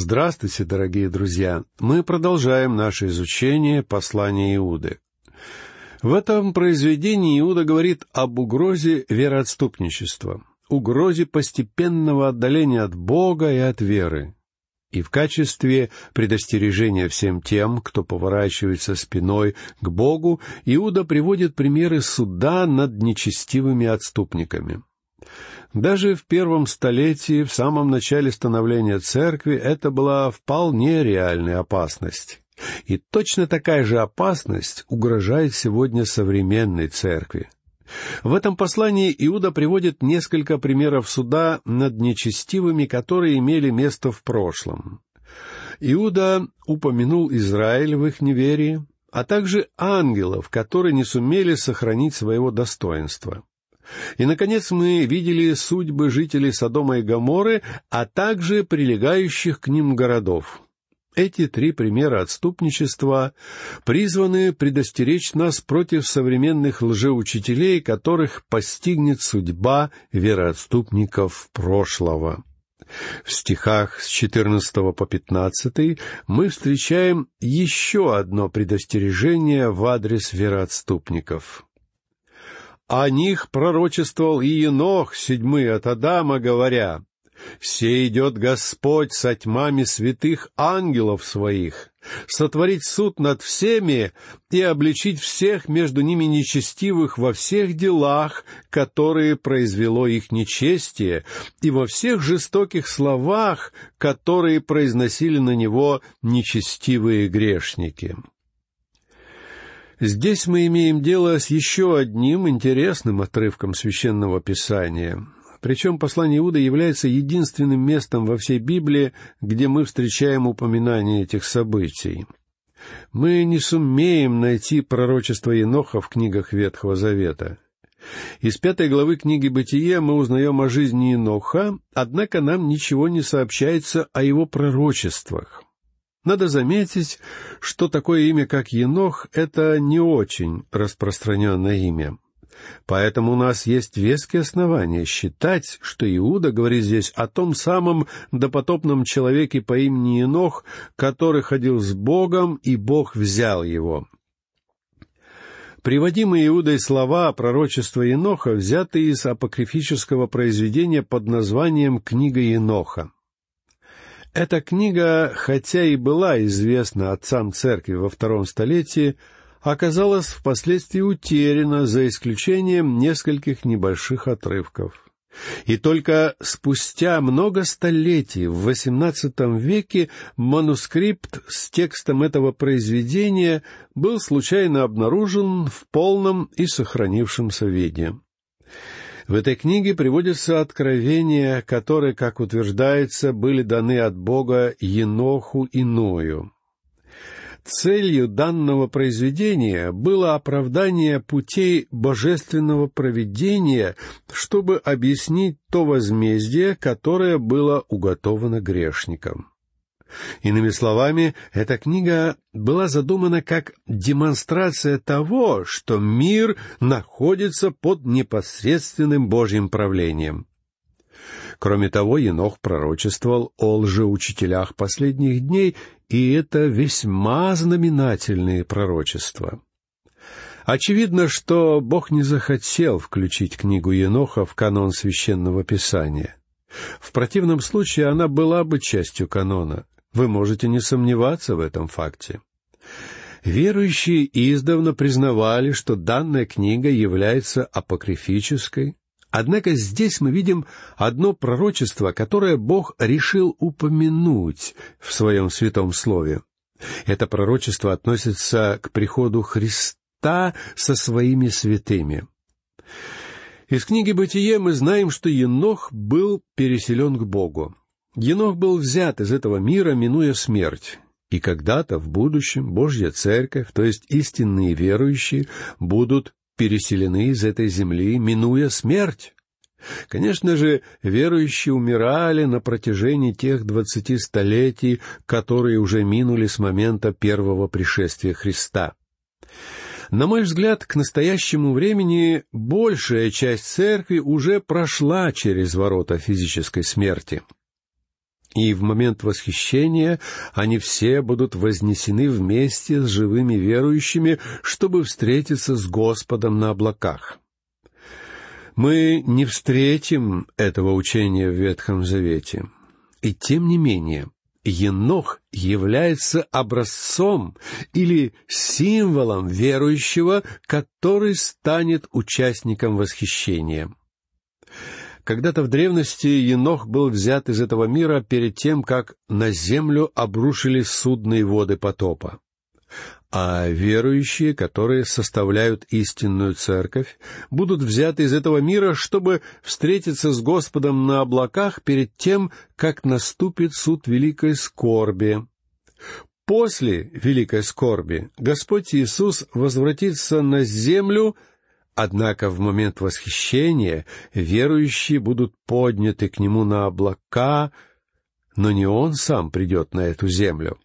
Здравствуйте, дорогие друзья! Мы продолжаем наше изучение послания Иуды. В этом произведении Иуда говорит об угрозе вероотступничества, угрозе постепенного отдаления от Бога и от веры. И в качестве предостережения всем тем, кто поворачивается спиной к Богу, Иуда приводит примеры суда над нечестивыми отступниками. Даже в первом столетии, в самом начале становления церкви, это была вполне реальная опасность. И точно такая же опасность угрожает сегодня современной церкви. В этом послании Иуда приводит несколько примеров суда над нечестивыми, которые имели место в прошлом. Иуда упомянул Израиль в их неверии, а также ангелов, которые не сумели сохранить своего достоинства. И, наконец, мы видели судьбы жителей Содома и Гоморы, а также прилегающих к ним городов. Эти три примера отступничества призваны предостеречь нас против современных лжеучителей, которых постигнет судьба вероотступников прошлого. В стихах с 14 по 15 мы встречаем еще одно предостережение в адрес вероотступников. О них пророчествовал и Енох, седьмый от Адама, говоря, «Се идет Господь со тьмами святых ангелов своих, сотворить суд над всеми и обличить всех между ними нечестивых во всех делах, которые произвело их нечестие, и во всех жестоких словах, которые произносили на него нечестивые грешники». Здесь мы имеем дело с еще одним интересным отрывком священного писания. Причем послание Иуда является единственным местом во всей Библии, где мы встречаем упоминание этих событий. Мы не сумеем найти пророчество Еноха в книгах Ветхого Завета. Из пятой главы книги «Бытие» мы узнаем о жизни Еноха, однако нам ничего не сообщается о его пророчествах. Надо заметить, что такое имя, как Енох, это не очень распространенное имя. Поэтому у нас есть веские основания считать, что Иуда говорит здесь о том самом допотопном человеке по имени Енох, который ходил с Богом, и Бог взял его. Приводимые Иудой слова пророчества Еноха взяты из апокрифического произведения под названием «Книга Еноха». Эта книга, хотя и была известна отцам церкви во втором столетии, оказалась впоследствии утеряна за исключением нескольких небольших отрывков. И только спустя много столетий, в XVIII веке, манускрипт с текстом этого произведения был случайно обнаружен в полном и сохранившемся виде. В этой книге приводятся откровения, которые, как утверждается, были даны от Бога Еноху и Ною. Целью данного произведения было оправдание путей божественного проведения, чтобы объяснить то возмездие, которое было уготовано грешникам. Иными словами, эта книга была задумана как демонстрация того, что мир находится под непосредственным Божьим правлением. Кроме того, Енох пророчествовал о лжеучителях последних дней, и это весьма знаменательные пророчества. Очевидно, что Бог не захотел включить книгу Еноха в канон священного писания. В противном случае она была бы частью канона. Вы можете не сомневаться в этом факте. Верующие издавна признавали, что данная книга является апокрифической, однако здесь мы видим одно пророчество, которое Бог решил упомянуть в своем святом слове. Это пророчество относится к приходу Христа со своими святыми. Из книги «Бытие» мы знаем, что Енох был переселен к Богу. Енох был взят из этого мира, минуя смерть. И когда-то в будущем Божья Церковь, то есть истинные верующие, будут переселены из этой земли, минуя смерть. Конечно же, верующие умирали на протяжении тех двадцати столетий, которые уже минули с момента первого пришествия Христа. На мой взгляд, к настоящему времени большая часть церкви уже прошла через ворота физической смерти — и в момент восхищения они все будут вознесены вместе с живыми верующими, чтобы встретиться с Господом на облаках. Мы не встретим этого учения в Ветхом Завете. И тем не менее, Енох является образцом или символом верующего, который станет участником восхищения. Когда-то в древности Енох был взят из этого мира перед тем, как на землю обрушились судные воды потопа. А верующие, которые составляют истинную церковь, будут взяты из этого мира, чтобы встретиться с Господом на облаках перед тем, как наступит суд великой скорби. После великой скорби Господь Иисус возвратится на землю — Однако в момент восхищения верующие будут подняты к нему на облака, но не он сам придет на эту землю.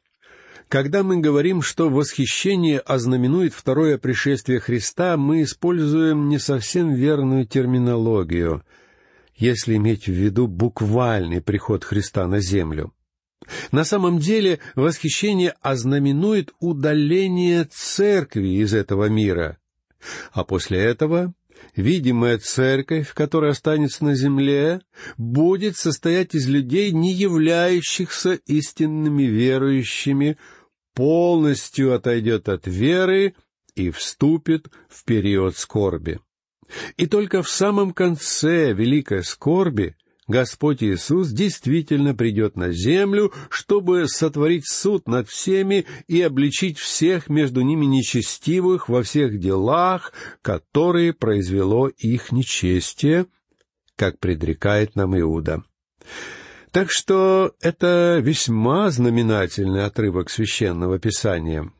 Когда мы говорим, что восхищение ознаменует второе пришествие Христа, мы используем не совсем верную терминологию, если иметь в виду буквальный приход Христа на землю. На самом деле восхищение ознаменует удаление церкви из этого мира — а после этого видимая церковь, которая останется на земле, будет состоять из людей, не являющихся истинными верующими, полностью отойдет от веры и вступит в период скорби. И только в самом конце великой скорби Господь Иисус действительно придет на землю, чтобы сотворить суд над всеми и обличить всех между ними нечестивых во всех делах, которые произвело их нечестие, как предрекает нам Иуда. Так что это весьма знаменательный отрывок священного писания.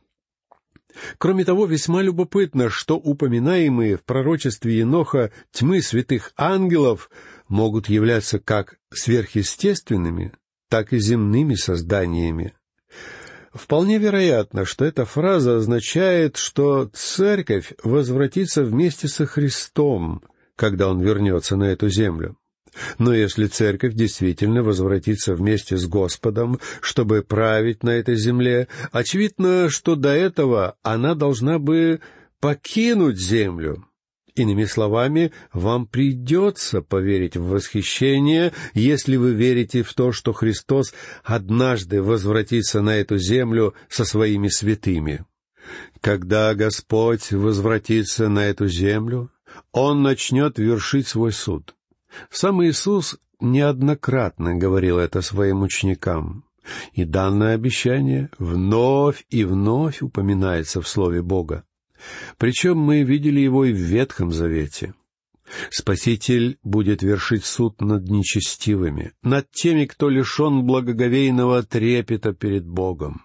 Кроме того, весьма любопытно, что упоминаемые в пророчестве Еноха тьмы святых ангелов — могут являться как сверхъестественными, так и земными созданиями. Вполне вероятно, что эта фраза означает, что церковь возвратится вместе со Христом, когда Он вернется на эту землю. Но если церковь действительно возвратится вместе с Господом, чтобы править на этой земле, очевидно, что до этого она должна бы покинуть землю, Иными словами, вам придется поверить в восхищение, если вы верите в то, что Христос однажды возвратится на эту землю со своими святыми. Когда Господь возвратится на эту землю, Он начнет вершить свой суд. Сам Иисус неоднократно говорил это своим ученикам, и данное обещание вновь и вновь упоминается в Слове Бога. Причем мы видели его и в Ветхом Завете. Спаситель будет вершить суд над нечестивыми, над теми, кто лишен благоговейного трепета перед Богом.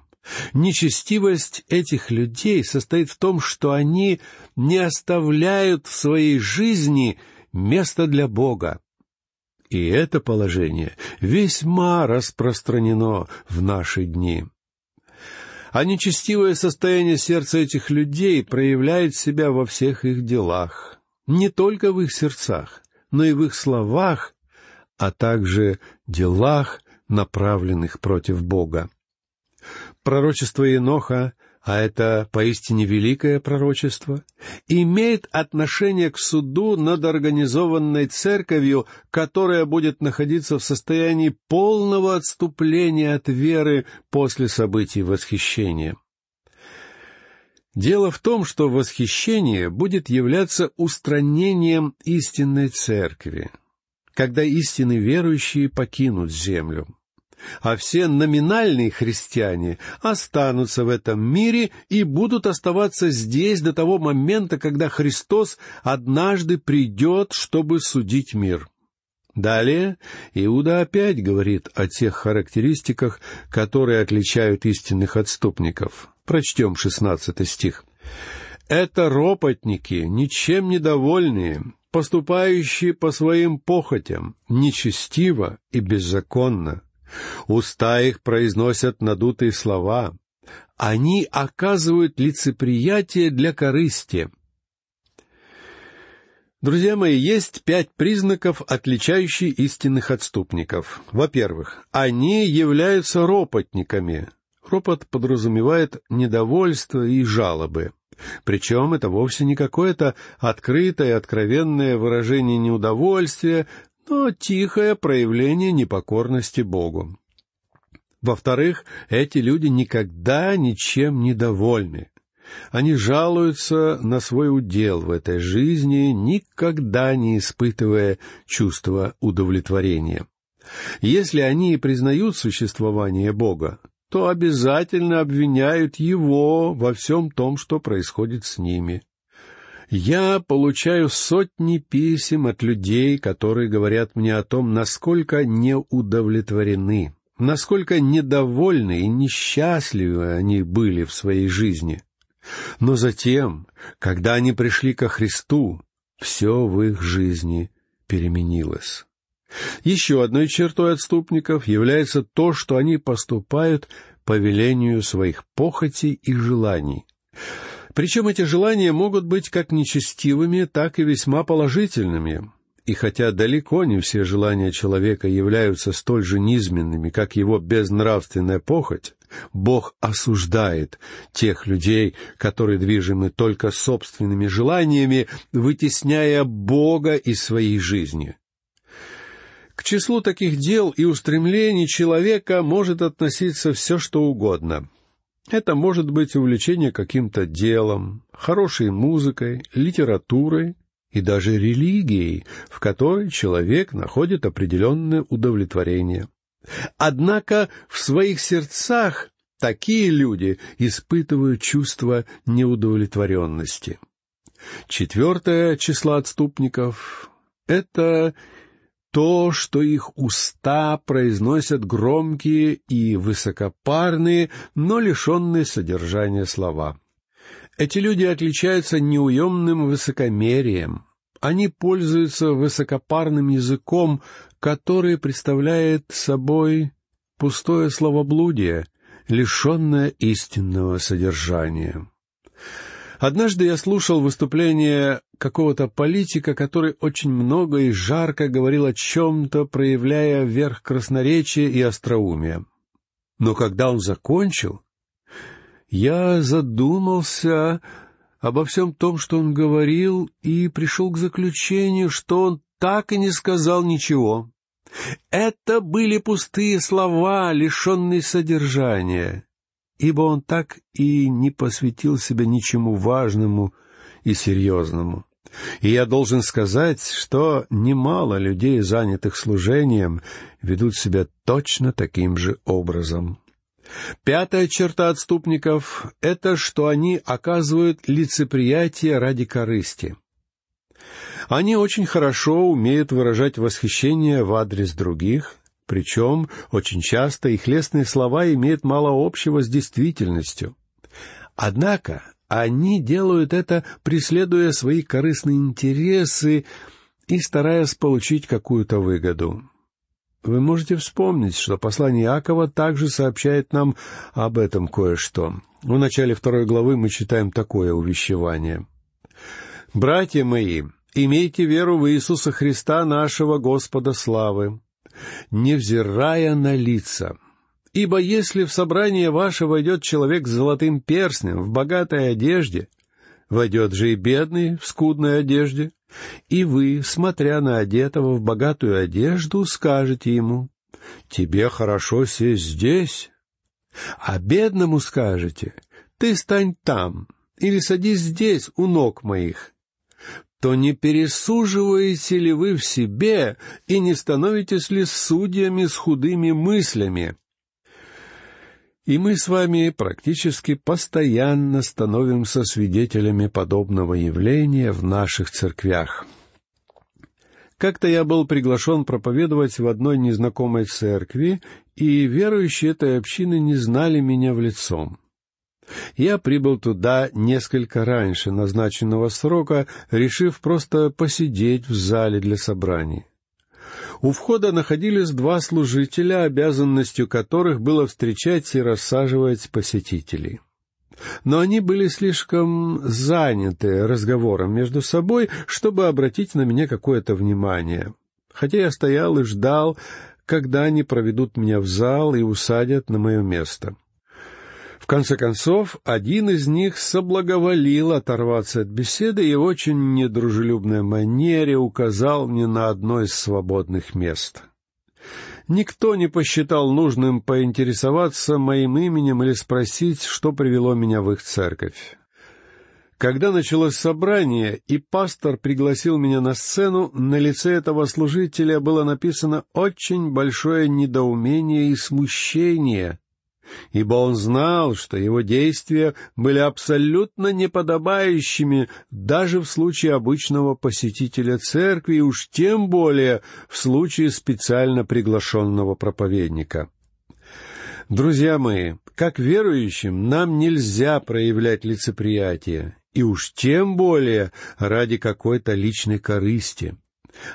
Нечестивость этих людей состоит в том, что они не оставляют в своей жизни места для Бога. И это положение весьма распространено в наши дни а нечестивое состояние сердца этих людей проявляет себя во всех их делах, не только в их сердцах, но и в их словах, а также делах, направленных против Бога. Пророчество Еноха а это поистине великое пророчество, имеет отношение к суду над организованной церковью, которая будет находиться в состоянии полного отступления от веры после событий восхищения. Дело в том, что восхищение будет являться устранением истинной церкви, когда истинные верующие покинут землю а все номинальные христиане останутся в этом мире и будут оставаться здесь до того момента, когда Христос однажды придет, чтобы судить мир. Далее Иуда опять говорит о тех характеристиках, которые отличают истинных отступников. Прочтем шестнадцатый стих. «Это ропотники, ничем недовольные, поступающие по своим похотям, нечестиво и беззаконно, Уста их произносят надутые слова. Они оказывают лицеприятие для корысти. Друзья мои, есть пять признаков, отличающих истинных отступников. Во-первых, они являются ропотниками. Ропот подразумевает недовольство и жалобы. Причем это вовсе не какое-то открытое, откровенное выражение неудовольствия, но тихое проявление непокорности Богу. Во-вторых, эти люди никогда ничем не довольны. Они жалуются на свой удел в этой жизни, никогда не испытывая чувства удовлетворения. Если они и признают существование Бога, то обязательно обвиняют Его во всем том, что происходит с ними. Я получаю сотни писем от людей, которые говорят мне о том, насколько неудовлетворены, насколько недовольны и несчастливы они были в своей жизни. Но затем, когда они пришли ко Христу, все в их жизни переменилось. Еще одной чертой отступников является то, что они поступают по велению своих похотей и желаний. Причем эти желания могут быть как нечестивыми, так и весьма положительными. И хотя далеко не все желания человека являются столь же низменными, как его безнравственная похоть, Бог осуждает тех людей, которые движимы только собственными желаниями, вытесняя Бога из своей жизни. К числу таких дел и устремлений человека может относиться все, что угодно. Это может быть увлечение каким-то делом, хорошей музыкой, литературой и даже религией, в которой человек находит определенное удовлетворение. Однако в своих сердцах такие люди испытывают чувство неудовлетворенности. Четвертое число отступников — это то, что их уста произносят громкие и высокопарные, но лишенные содержания слова. Эти люди отличаются неуемным высокомерием. Они пользуются высокопарным языком, который представляет собой пустое словоблудие, лишенное истинного содержания. Однажды я слушал выступление какого-то политика, который очень много и жарко говорил о чем-то, проявляя верх красноречия и остроумия. Но когда он закончил, я задумался обо всем том, что он говорил, и пришел к заключению, что он так и не сказал ничего. Это были пустые слова, лишенные содержания ибо он так и не посвятил себя ничему важному и серьезному. И я должен сказать, что немало людей, занятых служением, ведут себя точно таким же образом. Пятая черта отступников — это что они оказывают лицеприятие ради корысти. Они очень хорошо умеют выражать восхищение в адрес других, причем очень часто их лестные слова имеют мало общего с действительностью. Однако они делают это, преследуя свои корыстные интересы и стараясь получить какую-то выгоду. Вы можете вспомнить, что послание Иакова также сообщает нам об этом кое-что. В начале второй главы мы читаем такое увещевание. «Братья мои, имейте веру в Иисуса Христа, нашего Господа славы, невзирая на лица. Ибо если в собрание ваше войдет человек с золотым перстнем в богатой одежде, войдет же и бедный в скудной одежде, и вы, смотря на одетого в богатую одежду, скажете ему, «Тебе хорошо сесть здесь», а бедному скажете, «Ты стань там» или «Садись здесь, у ног моих», то не пересуживаете ли вы в себе и не становитесь ли судьями с худыми мыслями? И мы с вами практически постоянно становимся свидетелями подобного явления в наших церквях. Как-то я был приглашен проповедовать в одной незнакомой церкви, и верующие этой общины не знали меня в лицо. Я прибыл туда несколько раньше назначенного срока, решив просто посидеть в зале для собраний. У входа находились два служителя, обязанностью которых было встречать и рассаживать посетителей. но они были слишком заняты разговором между собой, чтобы обратить на меня какое-то внимание. Хотя я стоял и ждал, когда они проведут меня в зал и усадят на мое место. Конце концов, один из них соблаговолил оторваться от беседы и в очень недружелюбной манере указал мне на одно из свободных мест. Никто не посчитал нужным поинтересоваться моим именем или спросить, что привело меня в их церковь. Когда началось собрание, и пастор пригласил меня на сцену, на лице этого служителя было написано очень большое недоумение и смущение, ибо он знал, что его действия были абсолютно неподобающими даже в случае обычного посетителя церкви, и уж тем более в случае специально приглашенного проповедника. Друзья мои, как верующим нам нельзя проявлять лицеприятие, и уж тем более ради какой-то личной корысти.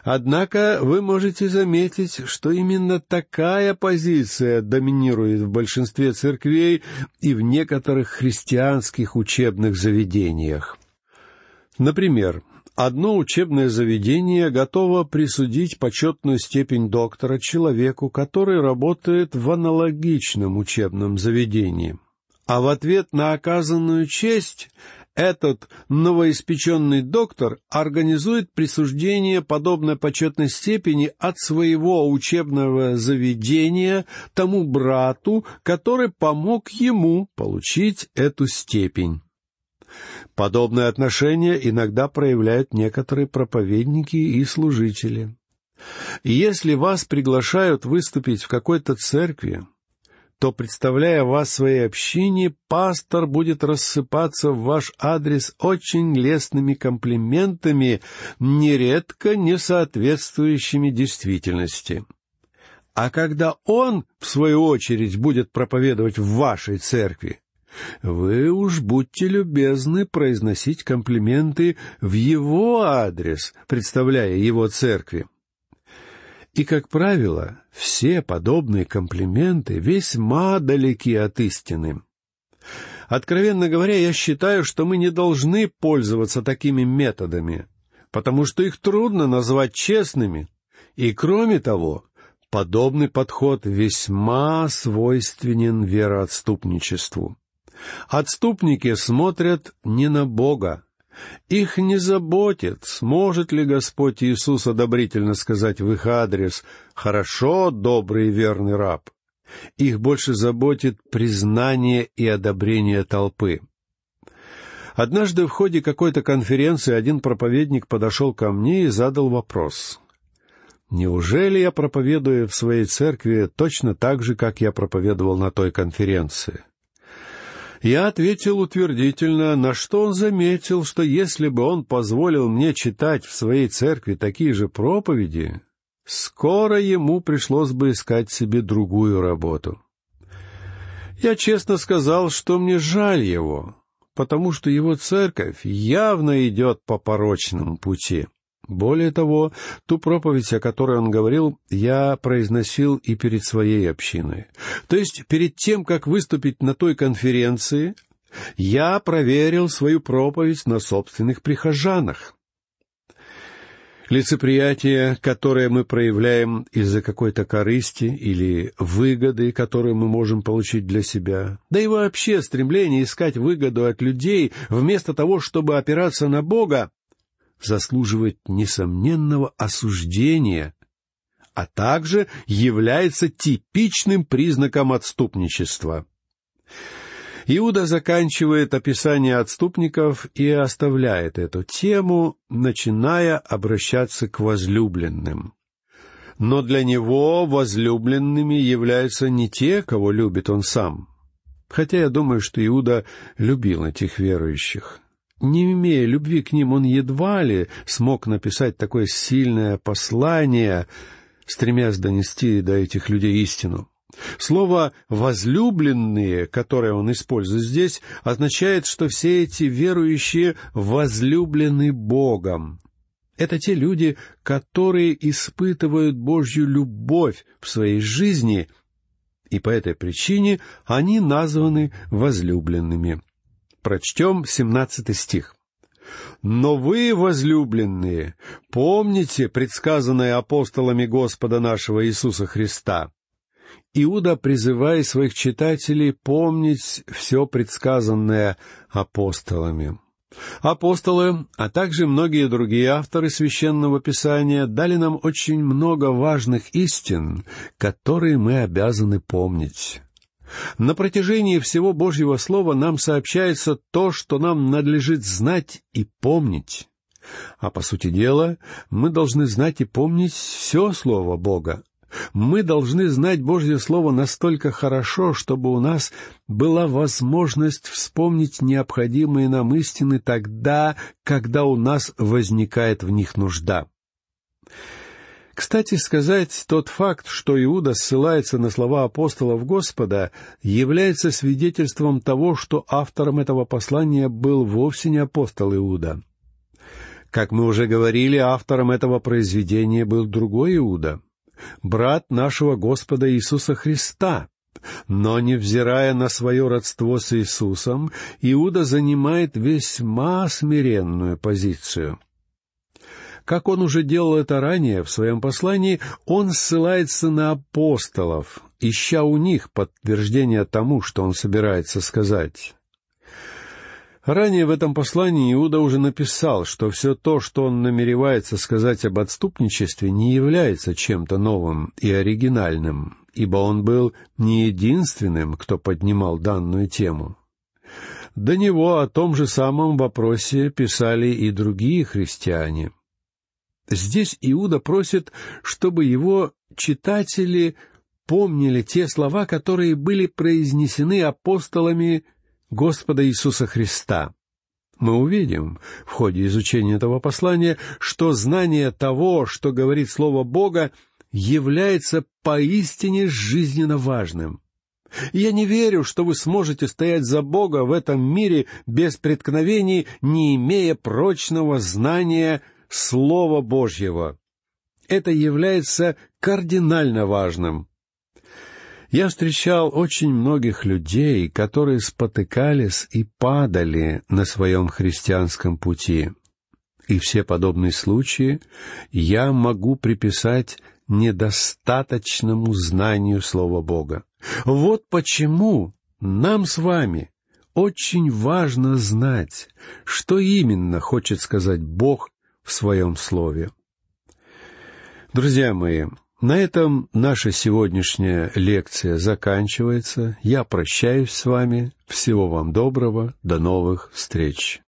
Однако вы можете заметить, что именно такая позиция доминирует в большинстве церквей и в некоторых христианских учебных заведениях. Например, одно учебное заведение готово присудить почетную степень доктора человеку, который работает в аналогичном учебном заведении. А в ответ на оказанную честь этот новоиспеченный доктор организует присуждение подобной почетной степени от своего учебного заведения тому брату, который помог ему получить эту степень. Подобное отношение иногда проявляют некоторые проповедники и служители. Если вас приглашают выступить в какой-то церкви, то, представляя вас своей общине, пастор будет рассыпаться в ваш адрес очень лестными комплиментами, нередко не соответствующими действительности. А когда он, в свою очередь, будет проповедовать в вашей церкви, вы уж будьте любезны произносить комплименты в его адрес, представляя его церкви. И, как правило, все подобные комплименты весьма далеки от истины. Откровенно говоря, я считаю, что мы не должны пользоваться такими методами, потому что их трудно назвать честными, и, кроме того, подобный подход весьма свойственен вероотступничеству. Отступники смотрят не на Бога, их не заботит, сможет ли Господь Иисус одобрительно сказать в их адрес «Хорошо, добрый и верный раб». Их больше заботит признание и одобрение толпы. Однажды в ходе какой-то конференции один проповедник подошел ко мне и задал вопрос. «Неужели я проповедую в своей церкви точно так же, как я проповедовал на той конференции?» Я ответил утвердительно, на что он заметил, что если бы он позволил мне читать в своей церкви такие же проповеди, скоро ему пришлось бы искать себе другую работу. Я честно сказал, что мне жаль его, потому что его церковь явно идет по порочному пути. Более того, ту проповедь, о которой он говорил, я произносил и перед своей общиной. То есть перед тем, как выступить на той конференции, я проверил свою проповедь на собственных прихожанах. Лицеприятие, которое мы проявляем из-за какой-то корысти или выгоды, которую мы можем получить для себя, да и вообще стремление искать выгоду от людей вместо того, чтобы опираться на Бога, заслуживает несомненного осуждения, а также является типичным признаком отступничества. Иуда заканчивает описание отступников и оставляет эту тему, начиная обращаться к возлюбленным. Но для него возлюбленными являются не те, кого любит он сам. Хотя я думаю, что Иуда любил этих верующих. Не имея любви к ним, он едва ли смог написать такое сильное послание, стремясь донести до этих людей истину. Слово «возлюбленные», которое он использует здесь, означает, что все эти верующие возлюблены Богом. Это те люди, которые испытывают Божью любовь в своей жизни, и по этой причине они названы возлюбленными. Прочтем семнадцатый стих. «Но вы, возлюбленные, помните предсказанное апостолами Господа нашего Иисуса Христа». Иуда призывает своих читателей помнить все предсказанное апостолами. Апостолы, а также многие другие авторы священного писания дали нам очень много важных истин, которые мы обязаны помнить. На протяжении всего Божьего Слова нам сообщается то, что нам надлежит знать и помнить. А по сути дела, мы должны знать и помнить все Слово Бога. Мы должны знать Божье Слово настолько хорошо, чтобы у нас была возможность вспомнить необходимые нам истины тогда, когда у нас возникает в них нужда. Кстати сказать, тот факт, что Иуда ссылается на слова апостолов Господа, является свидетельством того, что автором этого послания был вовсе не апостол Иуда. Как мы уже говорили, автором этого произведения был другой Иуда, брат нашего Господа Иисуса Христа. Но, невзирая на свое родство с Иисусом, Иуда занимает весьма смиренную позицию — как он уже делал это ранее в своем послании, он ссылается на апостолов, ища у них подтверждение тому, что он собирается сказать. Ранее в этом послании Иуда уже написал, что все то, что он намеревается сказать об отступничестве, не является чем-то новым и оригинальным, ибо он был не единственным, кто поднимал данную тему. До него о том же самом вопросе писали и другие христиане — Здесь Иуда просит, чтобы его читатели помнили те слова, которые были произнесены апостолами Господа Иисуса Христа. Мы увидим в ходе изучения этого послания, что знание того, что говорит Слово Бога, является поистине жизненно важным. Я не верю, что вы сможете стоять за Бога в этом мире без преткновений, не имея прочного знания Слова Божьего. Это является кардинально важным. Я встречал очень многих людей, которые спотыкались и падали на своем христианском пути. И все подобные случаи я могу приписать недостаточному знанию Слова Бога. Вот почему нам с вами очень важно знать, что именно хочет сказать Бог в своем слове. Друзья мои, на этом наша сегодняшняя лекция заканчивается. Я прощаюсь с вами. Всего вам доброго. До новых встреч.